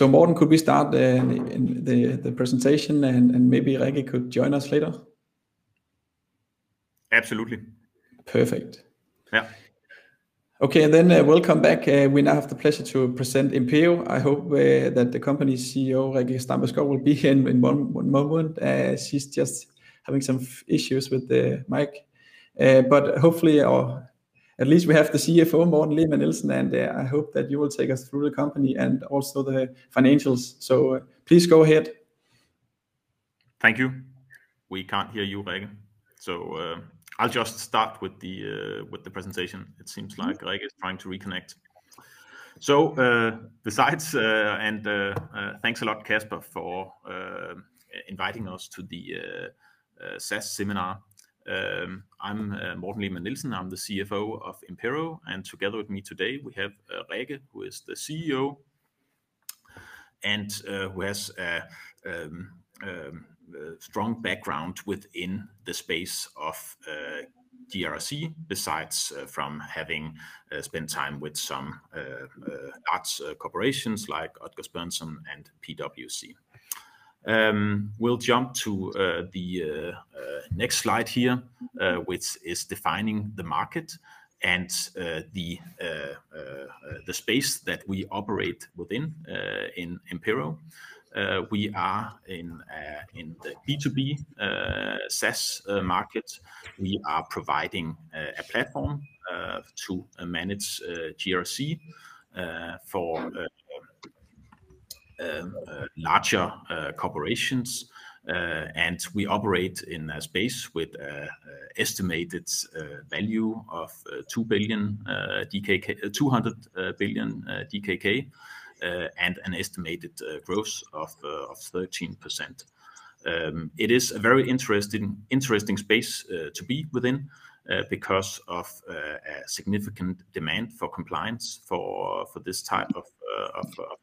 Morten, could we start the presentation and maybe Rikke could join us later? Absolutely. Perfect. Yeah. Okay, and then, uh, welcome back. Uh, we now have the pleasure to present Impero. I hope uh, that the company CEO, Rikke Stampe will be here in one moment. She's just having some issues with the mic. But hopefully, or at least we have the CFO, Morten Lehmann-Nielsen, and uh, I hope that you will take us through the company and also the financials. So uh, please go ahead. Thank you. We can't hear you, Rikke. Uh, I'll just start with the with the presentation. It seems like mm-hmm. Rikke is trying to reconnect. So besides, and thanks a lot, Casper, for inviting us to the SaaS seminar. Um, I'm uh, Morten Lehmann-Nielsen. I'm the CFO of Impero, and together with me today, we have uh, Rikke, who is the CEO, and uh, who has um, um, a strong background within the space of GRC, besides from having spent time with some large corporations like Odgers-Berndtson and PwC. Um, we'll jump to uh, the uh, uh, next slide here, which is defining the market and the space that we operate within in Impero. We are in the B2B SaaS market. We are providing a platform to manage GRC for Um, uh, larger uh, corporations. Uh, and we operate in a space with an estimated value of 200 billion DKK, and an estimated growth of 13%. Um, it is a very interesting space to be within because of a significant demand for compliance for this type of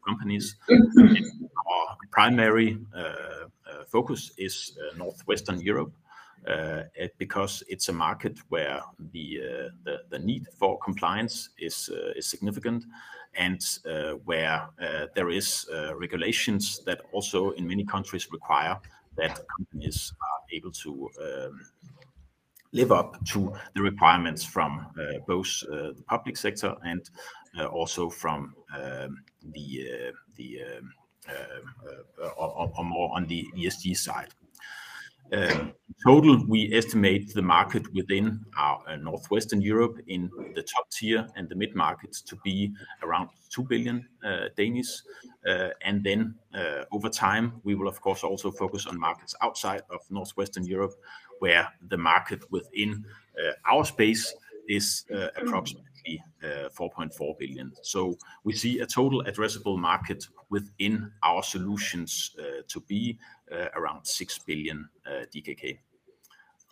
companies. Mm-hmm. Our primary uh, uh, focus is uh, Northwestern Europe, because it's a market where the need for compliance is significant and where there is regulations that also in many countries require that companies are able to um, live up to the requirements from uh, both uh, the public sector and uh, also from um, the um, more on the ESG side. Um, total, we estimate the market within our Northwestern Europe in the top tier and the mid-market to be around 2 billion. Uh, and then, uh, over time, we will of course also focus on markets outside of Northwestern Europe, where the market within uh, our space is approximately 4.4 billion. So We see a total addressable market within our solutions to be around 6 billion DKK.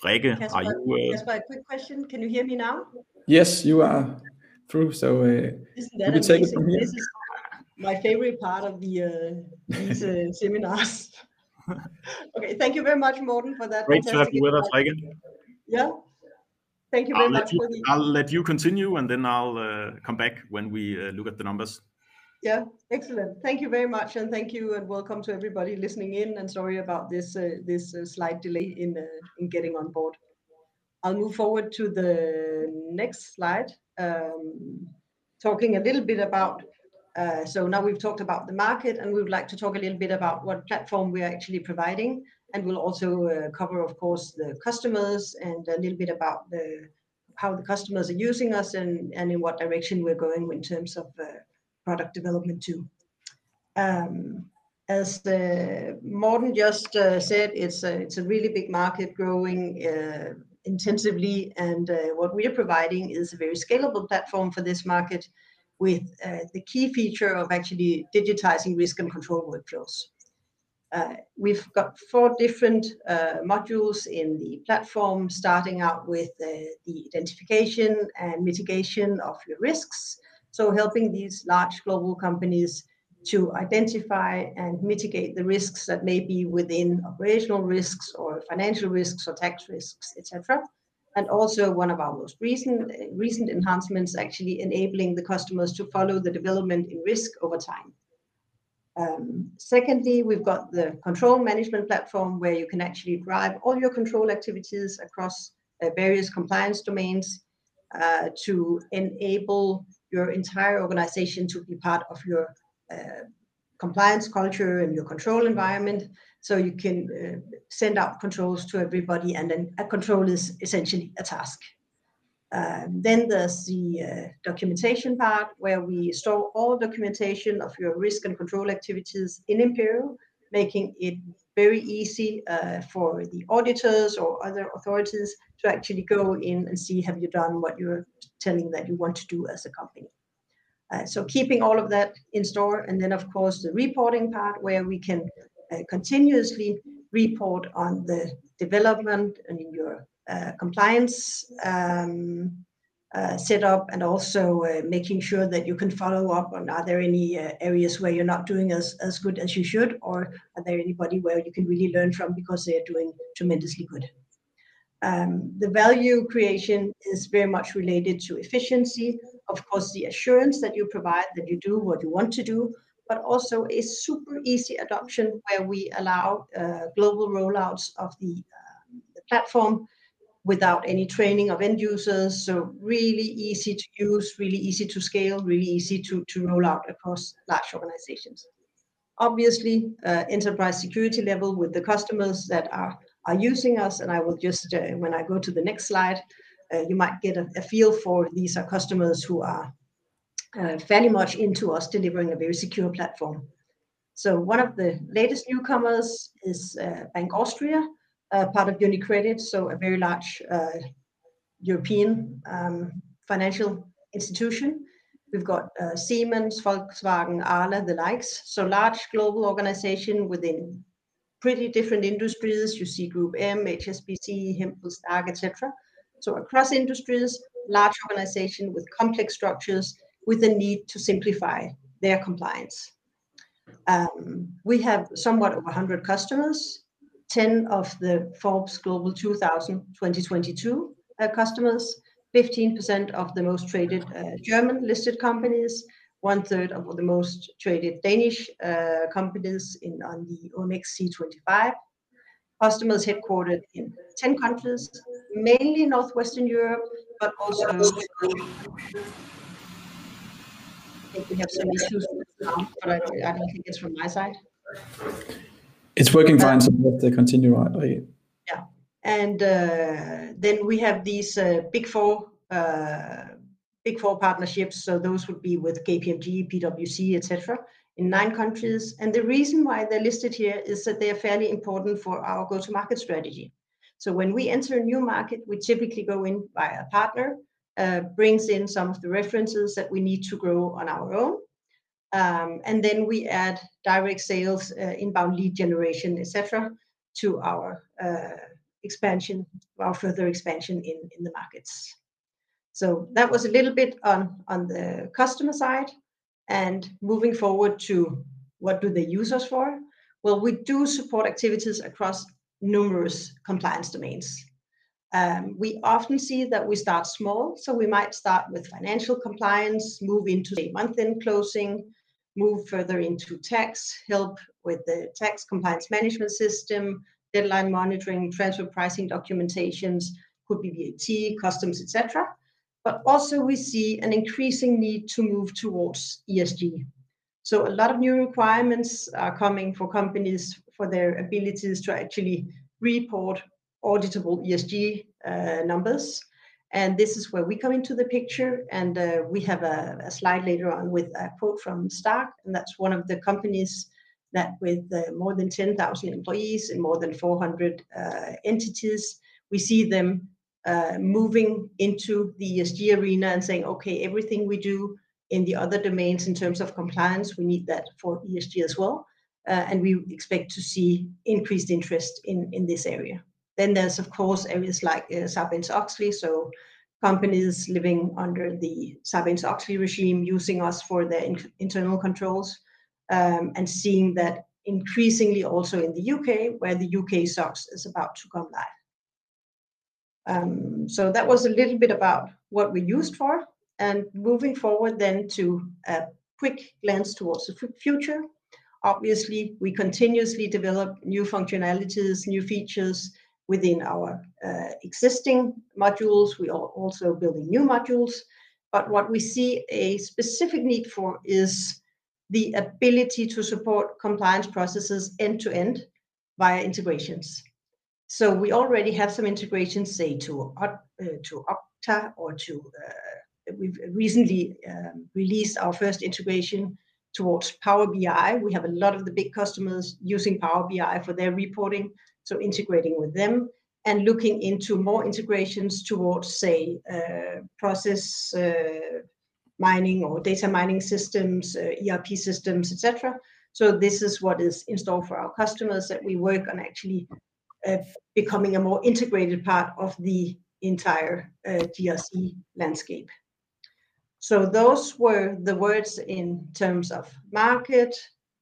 Rikke, are you? Kasper, a quick question. Can you hear me now? Yes, you are through. Isn't that amazing? You can take it from here. This is my favorite part of the uh, these uh, seminars. Okay. Thank you very much, Morten, for that. Great to have you with us, Rikke. Yeah. Thank you very much. I'll let you continue, and then I'll uh, come back when we look at the numbers. Yeah. Excellent. Thank you very much, and thank you and welcome to everybody listening in, and sorry about this this slight delay in getting on board. I'll move forward to the next slide. Um, talking a little bit about, Uh, now we've talked about the market, and we would like to talk a little bit about what platform we are actually providing, and we'll also uh, cover, of course, the customers and a little bit about how the customers are using us and and in what direction we're going in terms of uh, product development too. Um, as Morten just said, it's a really big market growing intensively, and what we are providing is a very scalable platform for this market with uh, the key feature of actually digitizing risk and control workflows. Uh, we've got four different uh, modules in the platform, starting out with the identification and mitigation of your risks. So, helping these large global companies to identify and mitigate the risks that may be within operational risks or financial risks or tax risks, et cetera. Also one of our most recent enhancements, actually enabling the customers to follow the development in risk over time. Um, secondly, we've got the control management platform where you can actually drive all your control activities across uh, various compliance domains uh, to enable your entire organization to be part of your uh, compliance culture and your control environment. So you can uh, send out controls to everybody, and then a control is essentially a task. Um, then there's the uh, documentation part where we store all documentation of your risk and control activities in Impero making it very easy uh, for the auditors or other authorities to actually go in and see, have you done what you're telling that you want to do as a company? Uh, so keeping all of that in store, and then, of course, the reporting part where we can uh, continuously report on the development and in your uh, compliance um, setup, and also making sure that you can follow up on are there any areas where you're not doing as good as you should, or are there anybody where you can really learn from because they are doing tremendously good? Um, the value creation is very much related to efficiency. Of course, the assurance that you provide that you do what you want to do, but also a super easy adoption where we allow uh, global rollouts of um, the platform without any training of end users. So really easy to use, really easy to scale, really easy to to roll out across large organizations. Obviously, uh, enterprise security level with the customers that are using us, and I will just, uh, when I go to the next slide, Uh, you might get a feel for these are customers who are uh, fairly much into us delivering a very secure platform. So one of the latest newcomers is uh, Bank Austria, part of UniCredit, so a very large European um, financial institution. We've got Siemens, Volkswagen, Arla, the likes. So large global organization within pretty different industries. You see Group M, HSBC, Hempel, Stark, et cetera. So across industries, large organization with complex structures, with the need to simplify their compliance. Um, we have somewhat over 100 customers, 10 of the Forbes Global 2000 2022 uh, customers, 15% of the most traded uh, German-listed companies, one third of the most traded Danish uh, companies on the OMX C25. Customers headquartered in 10 countries, mainly Northwestern Europe, but also... I think we have some issues with the sound, but I don't think it's from my side. It's working fine, so let's continue right. Oh, yeah. And uh, then we have these uh, Big Four uh, Big Four partnerships, so those would be with KPMG, PwC, etc. in nine countries. And the reason why they're listed here is that they are fairly important for our go-to-market strategy. So when we enter a new market, we typically go in via a partner, uh, brings in some of the references that we need to grow on our own. Um, and then we add direct sales, uh, inbound lead generation, etc., to our uh, expansion, our further expansion in in the markets. So that was a little bit on, on the customer side, and moving forward to what do they use us for? Well, we do support activities across numerous compliance domains. Um, we often see that we start small, so we might start with financial compliance, move into a month-end closing, move further into tax, help with the tax compliance management system, deadline monitoring, transfer pricing documentations, could be VAT, customs, etc. But also we see an increasing need to move towards ESG. So a lot of new requirements are coming for companies for their abilities to actually report auditable ESG uh, numbers, and this is where we come into the picture. And uh, we have a slide later on with a quote from Stark, and that's one of the companies that with uh, more than 10,000 employees and more than 400 entities, we see them moving into the ESG arena and saying, "Okay, everything we do in the other domains in terms of compliance, we need that for ESG as well." Uh, and we expect to see increased interest in in this area. Then there's, of course, areas like uh, Sarbanes-Oxley, so companies living under the Sarbanes-Oxley regime, using us for their internal controls, um, and seeing that increasingly also in the U.K., where the U.K. SOX is about to come live. Um, so that was a little bit about what we're used for, and moving forward then to a quick glance towards the future. Obviously, we continuously develop new functionalities, new features within our uh, existing modules. We are also building new modules, but what we see a specific need for is the ability to support compliance processes end to end via integrations. So we already have some integrations, say, to uh, Okta or to... Uh, We've recently um, released our first integration towards Power BI. We have a lot of the big customers using Power BI for their reporting, so integrating with them and looking into more integrations towards, say, uh, process uh, mining or data mining systems, uh, ERP systems, etc. So this is what is in store for our customers, that we work on actually becoming a more integrated part of the entire GRC landscape. So those were the words in terms of market,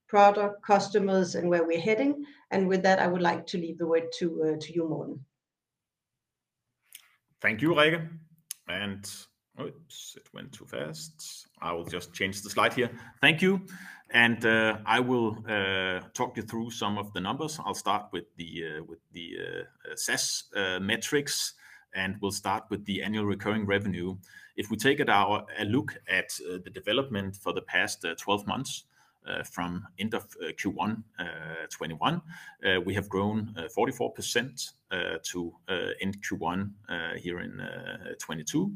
product, customers, and where we're heading. And with that, I would like to leave the word to uh, you, Morten. Thank you, Rikke. And oops, it went too fast. I will just change the slide here. Thank you, and uh, I will uh, talk you through some of the numbers. I'll start with the uh, with the SaaS metrics, and we'll start with the annual recurring revenue. If we take a look at uh, the development for the past uh, 12 months, uh, from end of Q1 2021, we have grown 44% to end Q1 here in 2022.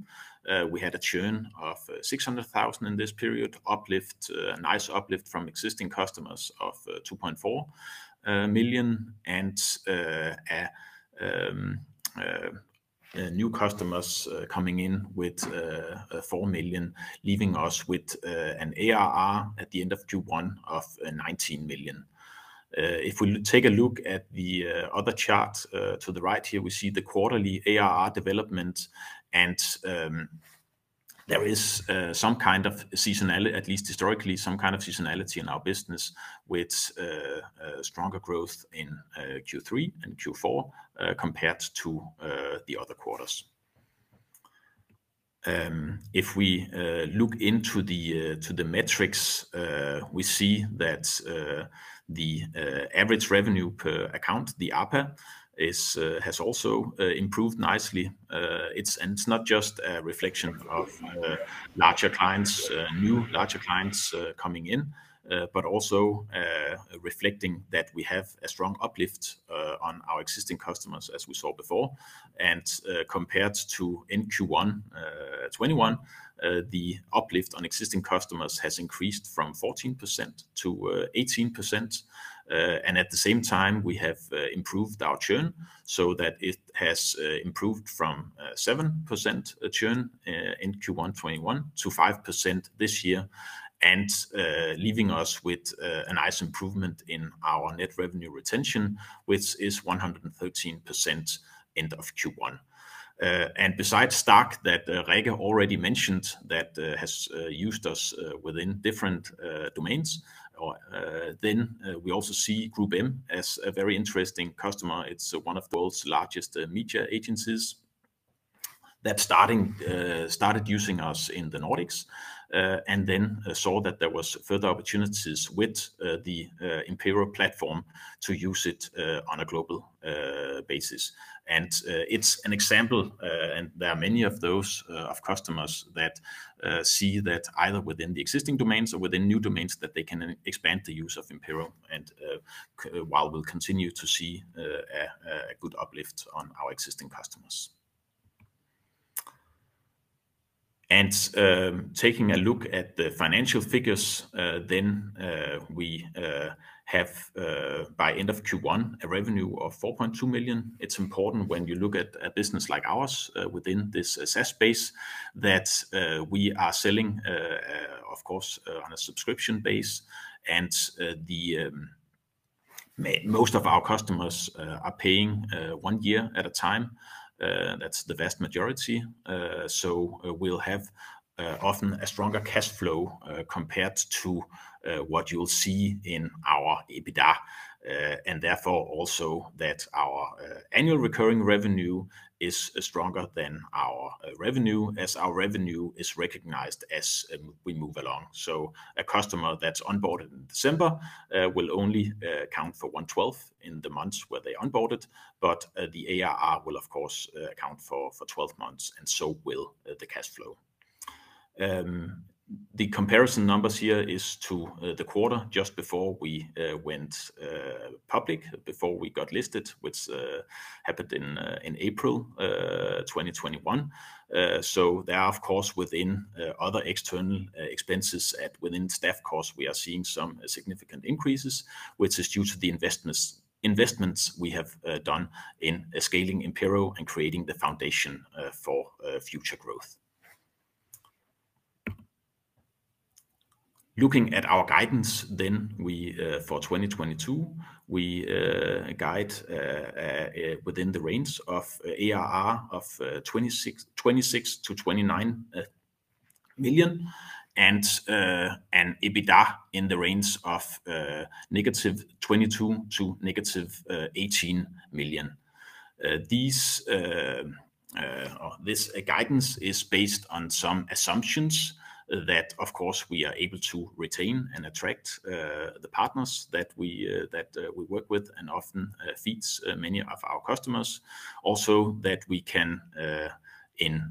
We had a churn of 600,000 in this period, uplift, a nice uplift from existing customers of 2.4 million, and um, Uh, new customers uh, coming in with uh, 4 million, leaving us with an ARR at the end of Q1 of 19 million. If we take a look at the other chart to the right here, we see the quarterly ARR development, and um, there is uh, some kind of seasonality, at least historically, some kind of seasonality in our business with uh, uh, stronger growth in Q3 and Q4 compared to the other quarters. Um, if we look into the metrics, we see that the average revenue per account, the ARPA, Uh, has also uh, improved nicely. Uh, it's and it's not just a reflection of larger clients, new larger clients coming in, but also reflecting that we have a strong uplift on our existing customers, as we saw before. And compared to in Q1 2021, the uplift on existing customers has increased from 14% to 18%. Uh, and at the same time, we have uh, improved our churn so that it has uh, improved from 7% churn in Q1 2021 to 5% this year, and leaving us with a nice improvement in our net revenue retention, which is 113% end of Q1. And besides Stark, that Rikke already mentioned, that has used us within different domains, Uh, then uh, we also see GroupM as a very interesting customer. It's uh, one of the world's largest media agencies that started using us in the Nordics, and then saw that there was further opportunities with the Impero platform to use it on a global basis. And uh, it's an example, uh, and there are many of those uh, of customers that see that either within the existing domains or within new domains, that they can expand the use of Impero, and while we'll continue to see a good uplift on our existing customers. And um, taking a look at the financial figures, then we have uh, by end of Q1 a revenue of 4.2 million. It's important when you look at a business like ours uh, within this uh, SaaS space, that we are selling of course on a subscription base, and the um, most of our customers are paying one year at a time. That's the vast majority. So we'll have Uh, often a stronger cash flow uh, compared to uh, what you'll see in our EBITDA. And therefore, also that our annual recurring revenue is stronger than our revenue, as our revenue is recognized as um, we move along. So a customer that's onboarded in December will only count for one twelfth in the months where they onboarded, but the ARR will of course account for 12 months, and so will the cash flow. Um, the comparison numbers here is to uh, the quarter just before we uh, went uh, public, before we got listed, which happened in April 2021. So there are, of course, within other external expenses and within staff costs, we are seeing some significant increases, which is due to the investments we have done in scaling Impero and creating the foundation for future growth. Looking at our guidance, then we uh, for 2022 we uh, guide uh, within the range of ARR of 26 million-29 million, and an EBITDA in the range of -22 million to -18 million. This guidance is based on some assumptions that, of course, we are able to retain and attract uh, the partners that we uh, that uh, we work with and often feeds many of our customers. Also, that we can in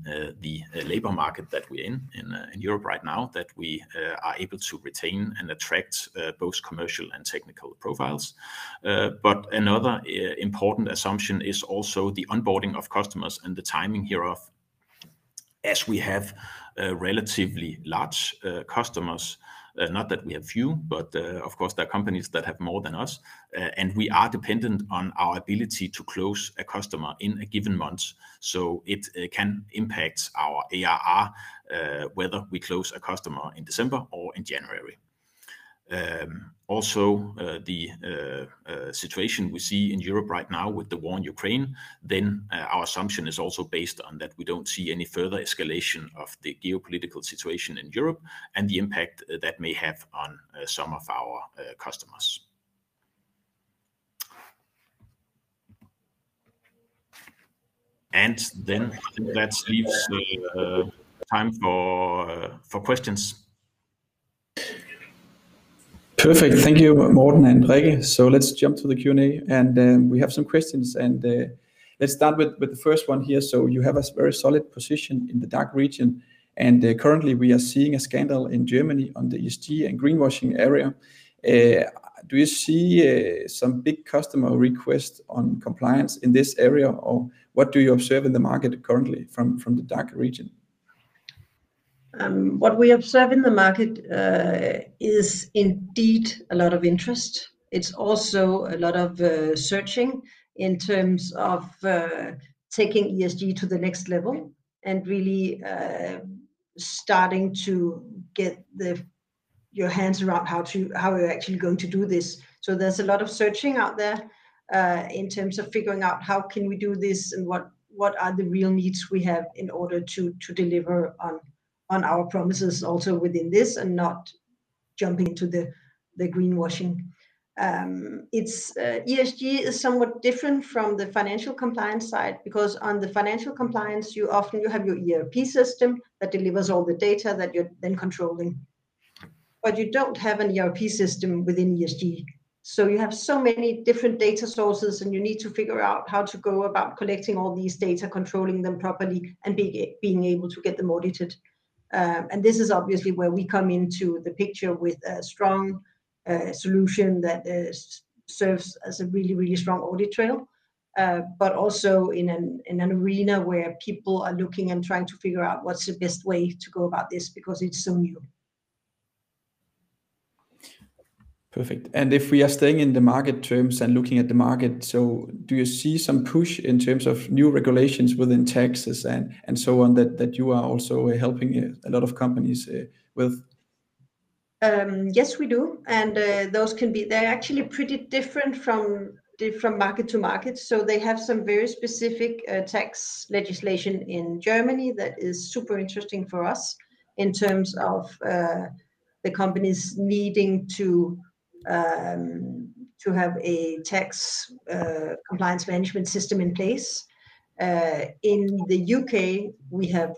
the labor market that we're in in Europe right now, that we are able to retain and attract both commercial and technical profiles. But another important assumption is also the onboarding of customers and the timing hereof. As we have Uh, relatively large uh, customers, uh, not that we have few, but of course, there are companies that have more than us, and we are dependent on our ability to close a customer in a given month. So it can impact our ARR whether we close a customer in December or in January. Um, Also, uh, the uh, uh, situation we see in Europe right now with the war in Ukraine, then our assumption is also based on that we don't see any further escalation of the geopolitical situation in Europe and the impact that may have on some of our customers. And then that leaves time for questions. Perfect. Thank you, Morten and Rikke. So let's jump to the Q&A, and uh, we have some questions, and uh, let's start with the first one here. So you have a very solid position in the DACH region, and uh, currently we are seeing a scandal in Germany on the ESG and greenwashing area. Do you see some big customer requests on compliance in this area, or what do you observe in the market currently from the DACH region? Um, what we observe in the market uh, is indeed a lot of interest. It's also a lot of uh, searching in terms of uh, taking ESG to the next level and really starting to get your hands around how you're actually going to do this. So there's a lot of searching out there in terms of figuring out how can we do this, and what are the real needs we have in order to deliver on our promises also within this, and not jumping into the the greenwashing. Um, it's uh, ESG is somewhat different from the financial compliance side, because on the financial compliance, you often you have your ERP system that delivers all the data that you're then controlling. But you don't have an ERP system within ESG. So you have so many different data sources, and you need to figure out how to go about collecting all these data, controlling them properly, and being able to get them audited. Um, and this is obviously where we come into the picture with a strong uh, solution that serves as a really, really strong audit trail. Uh, but also in an arena where people are looking and trying to figure out what's the best way to go about this, because it's so new. Perfect. And if we are staying in the market terms and looking at the market, so do you see some push in terms of new regulations within taxes and and so on, that that you are also uh, helping uh, a lot of companies uh, with? Um, yes, we do. And those can be... They're actually pretty different from market to market. So they have some very specific tax legislation in Germany that is super interesting for us in terms of the companies needing to Um, to have a tax uh, compliance management system in place. Uh, in the U.K., we have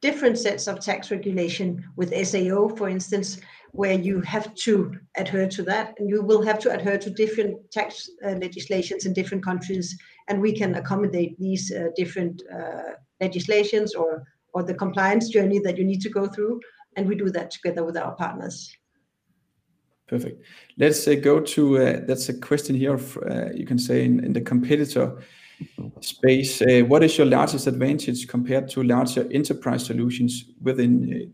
different sets of tax regulation with SAO, for instance, where you have to adhere to that, and you will have to adhere to different tax uh, legislations in different countries, and we can accommodate these different legislations or the compliance journey that you need to go through, and we do that together with our partners. Perfect. Let's say go to, uh, that's a question here of, uh, you can say in the competitor space. What is your largest advantage compared to larger enterprise solutions within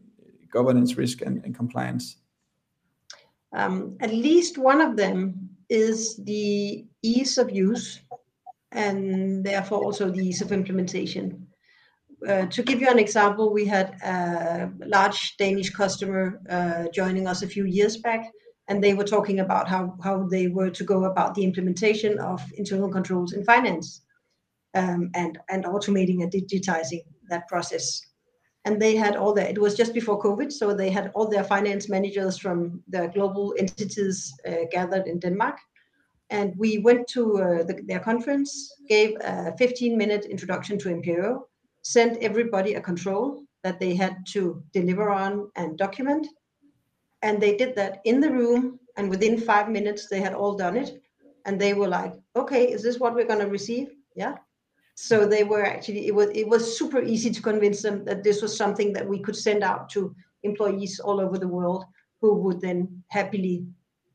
governance, risk, and compliance? Um, at least one of them is the ease of use, and therefore also the ease of implementation. To give you an example, we had a large Danish customer joining us a few years back, and they were talking about how how they were to go about the implementation of internal controls in finance, um, and and automating and digitizing that process. And they had all their, it was just before COVID, so they had all their finance managers from the global entities uh, gathered in Denmark. And we went to uh, their conference, gave a 15-minute introduction to Impero, sent everybody a control that they had to deliver on and document, and they did that in the room, and within five minutes they had all done it. And they were like, "Okay, is this what we're gonna receive?" Yeah. So they were actually. It was it was super easy to convince them that this was something that we could send out to employees all over the world, who would then happily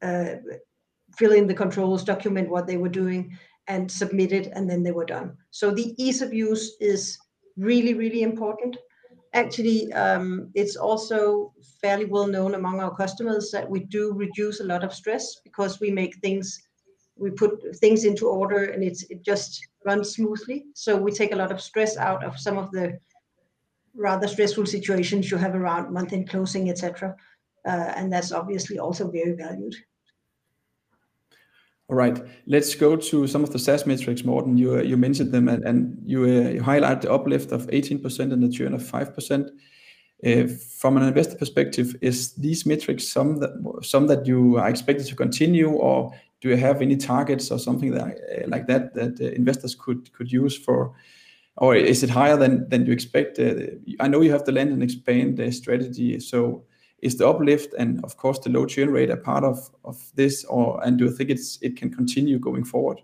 uh, fill in the controls, document what they were doing, and submit it, and then they were done. So the ease of use is really, really important. Actually, um, it's also fairly well known among our customers that we do reduce a lot of stress because we make things, we put things into order, and it's, it just runs smoothly. So we take a lot of stress out of some of the rather stressful situations you have around month-end closing, etc. cetera. Uh, and that's obviously also very valued. All right. Let's go to some of the SaaS metrics, Morten. You mentioned them and you uh, highlight the uplift of 18% and the churn of 5%. Uh, from an investor perspective, is these metrics some that you are expected to continue, or do you have any targets or something uh, like that that investors could could use for? Or is it higher than you expect? I know you have the land and expand strategy, so is the uplift and of course the low churn rate a part of this, or and do you think it's it can continue going forward?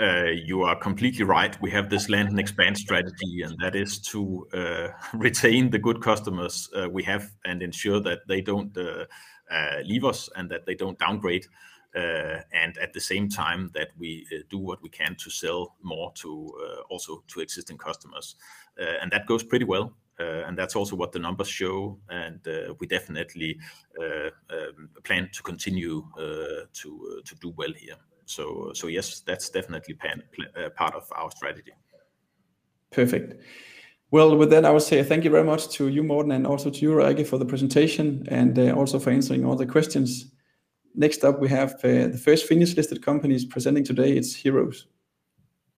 Uh, you are completely right. We have this land and expand strategy, and that is to uh, retain the good customers uh, we have and ensure that they don't leave us and that they don't downgrade. And at the same time that we do what we can to sell more to also to existing customers. And that goes pretty well. Uh, and that's also what the numbers show. And uh, we definitely uh, um, plan to continue to do well here. So so yes, that's definitely part of our strategy. Perfect. Well, with that, I would say thank you very much to you, Morten, and also to you, Rikke, for the presentation and also for answering all the questions. Next up, we have the first Finnish-listed companies presenting today. It's Heeros.